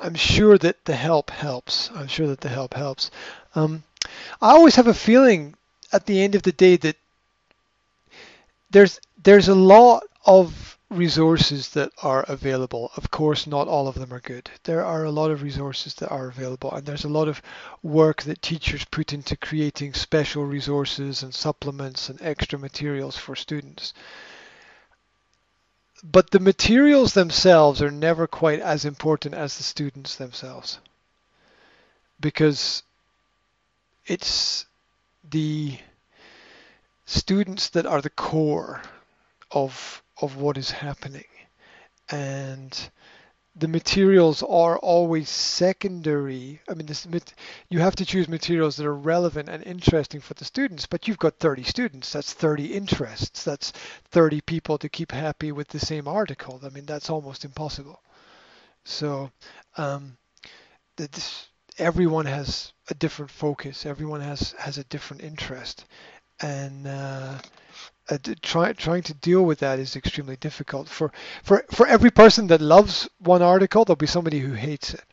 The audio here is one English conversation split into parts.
I'm sure that the help helps. I'm sure that the help helps. Um, I always have a feeling at the end of the day that there's there's a lot of resources that are available. Of course, not all of them are good. There are a lot of resources that are available, and there's a lot of work that teachers put into creating special resources and supplements and extra materials for students. But the materials themselves are never quite as important as the students themselves. Because it's the students that are the core of of what is happening and the materials are always secondary. I mean, this, you have to choose materials that are relevant and interesting for the students, but you've got 30 students. That's 30 interests. That's 30 people to keep happy with the same article. I mean, that's almost impossible. So, um, this, everyone has a different focus. Everyone has has a different interest, and uh, uh, try, trying to deal with that is extremely difficult. For, for, for every person that loves one article, there'll be somebody who hates it.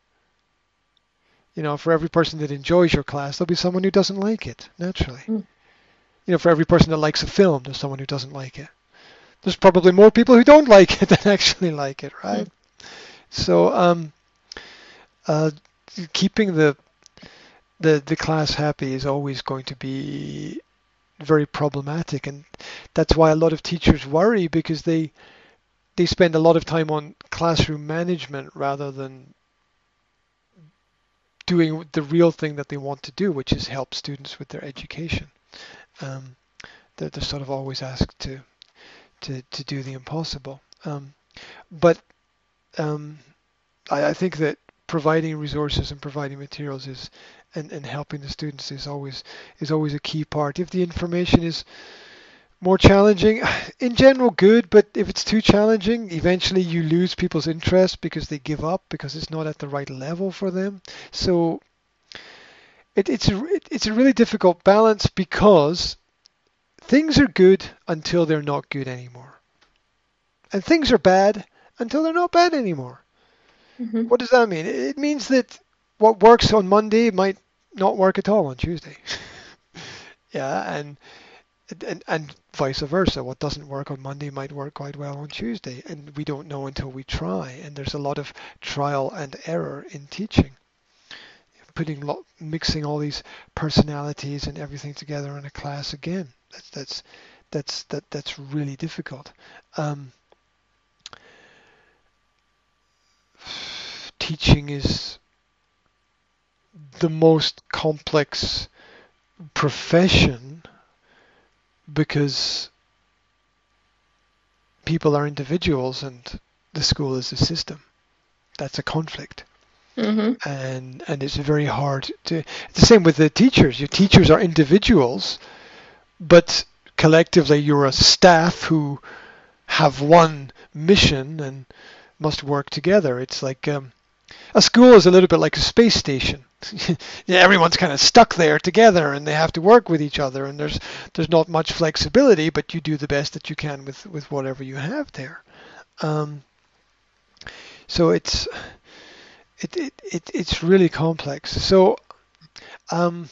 You know, for every person that enjoys your class, there'll be someone who doesn't like it, naturally. Mm. You know, for every person that likes a film, there's someone who doesn't like it. There's probably more people who don't like it than actually like it, right? Mm. So, um, uh, keeping the the the class happy is always going to be very problematic, and that's why a lot of teachers worry because they they spend a lot of time on classroom management rather than doing the real thing that they want to do, which is help students with their education. Um, they're, they're, sort of always asked to to, to do the impossible. Um, but um, I, I, think that providing resources and providing materials is and, and helping the students is always is always a key part. If the information is more challenging, in general good, but if it's too challenging, eventually you lose people's interest because they give up because it's not at the right level for them. So it, it's a, it, it's a really difficult balance because things are good until they're not good anymore. And things are bad until they're not bad anymore. Mm-hmm. What does that mean? It means that what works on Monday might not work at all on Tuesday. yeah, and and and vice versa. What doesn't work on Monday might work quite well on Tuesday, and we don't know until we try. And there's a lot of trial and error in teaching. Putting lo- mixing all these personalities and everything together in a class again. That's that's that's that that's really difficult. Um, teaching is the most complex profession because people are individuals and the school is a system. That's a conflict. Mm-hmm. And and it's very hard to. It's the same with the teachers. Your teachers are individuals, but collectively you're a staff who have one mission and must work together. It's like um, a school is a little bit like a space station. everyone's kind of stuck there together, and they have to work with each other. And there's there's not much flexibility, but you do the best that you can with with whatever you have there. Um, so it's it, it, it it's really complex. So um,